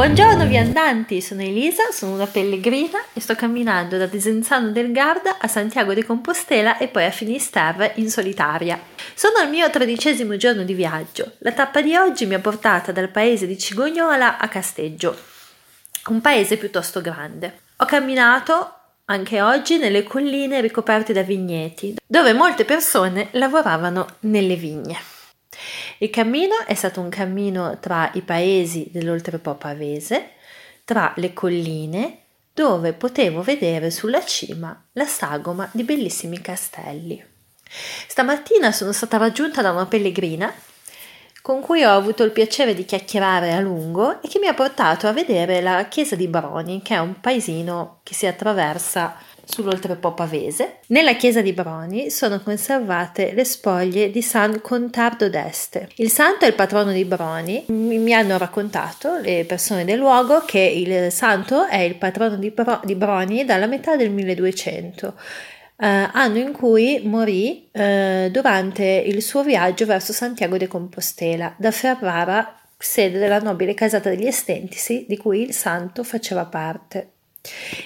Buongiorno viandanti, sono Elisa, sono una pellegrina e sto camminando da Desenzano del Garda a Santiago de Compostela e poi a Finisterre in solitaria. Sono al mio tredicesimo giorno di viaggio. La tappa di oggi mi ha portata dal paese di Cigognola a Casteggio, un paese piuttosto grande. Ho camminato anche oggi nelle colline ricoperte da vigneti, dove molte persone lavoravano nelle vigne. Il cammino è stato un cammino tra i paesi dell'Oltrepo Pavese, tra le colline, dove potevo vedere sulla cima la sagoma di bellissimi castelli. Stamattina sono stata raggiunta da una pellegrina con cui ho avuto il piacere di chiacchierare a lungo e che mi ha portato a vedere la chiesa di Broni, che è un paesino che si attraversa sull'oltrepo pavese. Nella chiesa di Broni sono conservate le spoglie di San Contardo d'Este. Il santo è il patrono di Broni. Mi hanno raccontato le persone del luogo che il santo è il patrono di, Bro- di Broni dalla metà del 1200. Uh, eh, anno in cui morì uh, durante il suo viaggio verso Santiago de Compostela da Ferrara, sede della nobile casata degli Estentisi di cui il santo faceva parte.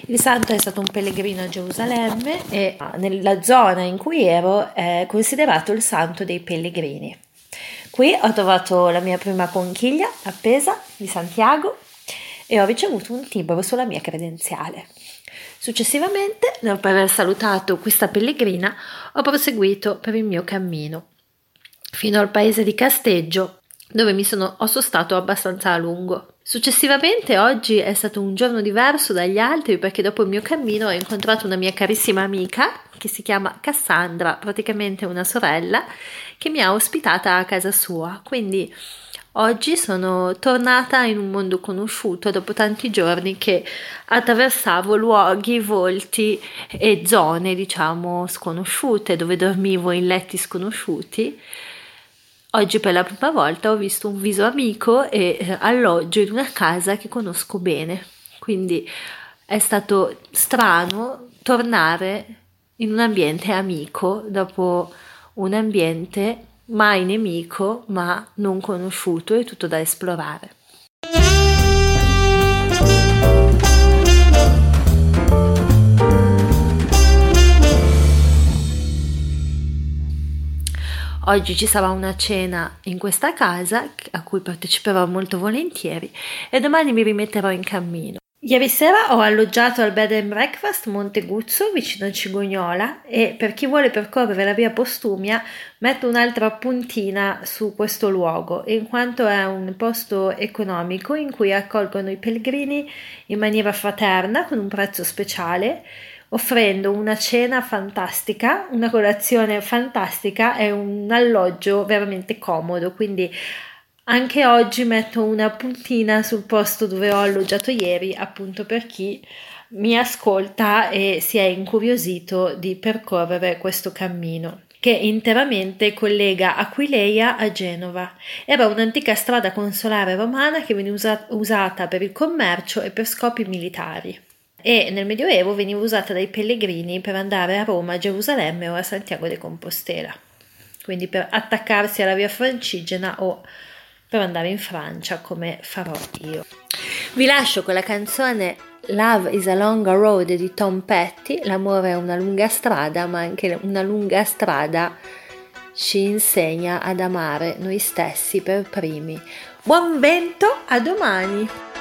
Il santo è stato un pellegrino a Gerusalemme e ah, nella zona in cui ero è considerato il santo dei pellegrini. Qui ho trovato la mia prima conchiglia appesa di Santiago e ho ricevuto un timbro sulla mia credenziale. Successivamente, dopo aver salutato questa pellegrina, ho proseguito per il mio cammino fino al paese di Casteggio, dove mi sono, ho sostato abbastanza a lungo. Successivamente oggi è stato un giorno diverso dagli altri perché dopo il mio cammino ho incontrato una mia carissima amica che si chiama Cassandra, praticamente una sorella, che mi ha ospitata a casa sua. Quindi oggi sono tornata in un mondo conosciuto dopo tanti giorni che attraversavo luoghi, volti e zone, diciamo, sconosciute, dove dormivo in letti sconosciuti Oggi per la prima volta ho visto un viso amico e eh, alloggio in una casa che conosco bene, quindi è stato strano tornare in un ambiente amico dopo un ambiente mai nemico ma non conosciuto e tutto da esplorare. Oggi ci sarà una cena in questa casa a cui parteciperò molto volentieri e domani mi rimetterò in cammino. Ieri sera ho alloggiato al bed and breakfast Monte Guzzo vicino a Cigognola e per chi vuole percorrere la via Postumia metto un'altra puntina su questo luogo in quanto è un posto economico in cui accolgono i pellegrini in maniera fraterna con un prezzo speciale offrendo una cena fantastica, una colazione fantastica e un alloggio veramente comodo. Quindi anche oggi metto una puntina sul posto dove ho alloggiato ieri, appunto per chi mi ascolta e si è incuriosito di percorrere questo cammino che interamente collega Aquileia a Genova. Era un'antica strada consolare romana che venne usata per il commercio e per scopi militari e nel Medioevo veniva usata dai pellegrini per andare a Roma, a Gerusalemme o a Santiago de Compostela, quindi per attaccarsi alla via francigena o per andare in Francia come farò io. Vi lascio con la canzone Love is a long road di Tom Petty, l'amore è una lunga strada, ma anche una lunga strada ci insegna ad amare noi stessi per primi. Buon vento, a domani!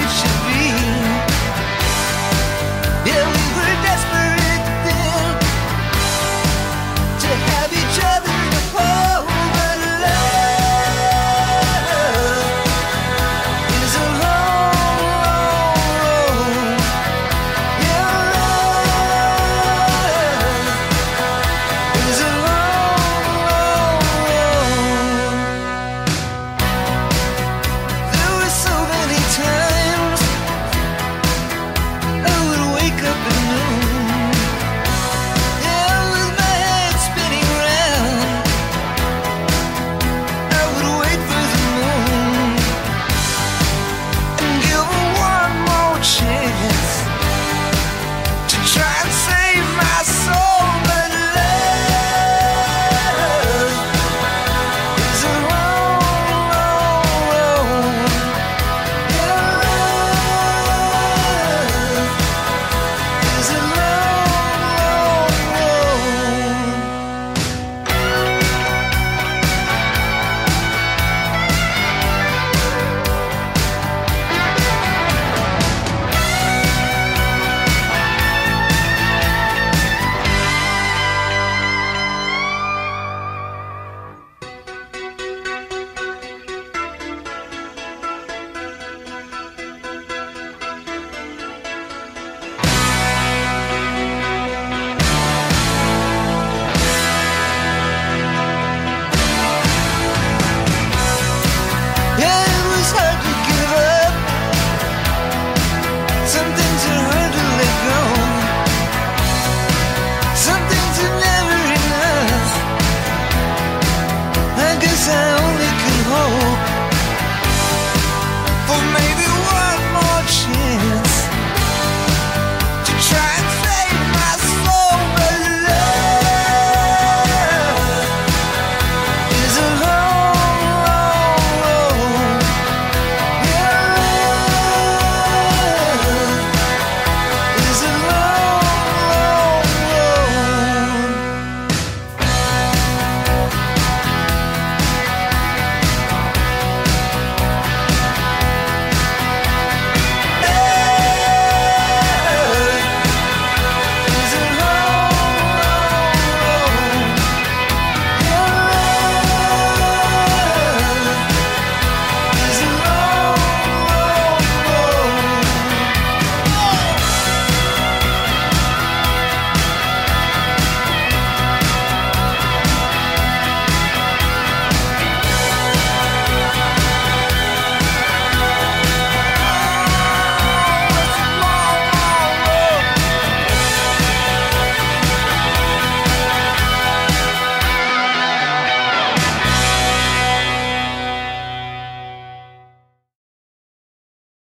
it should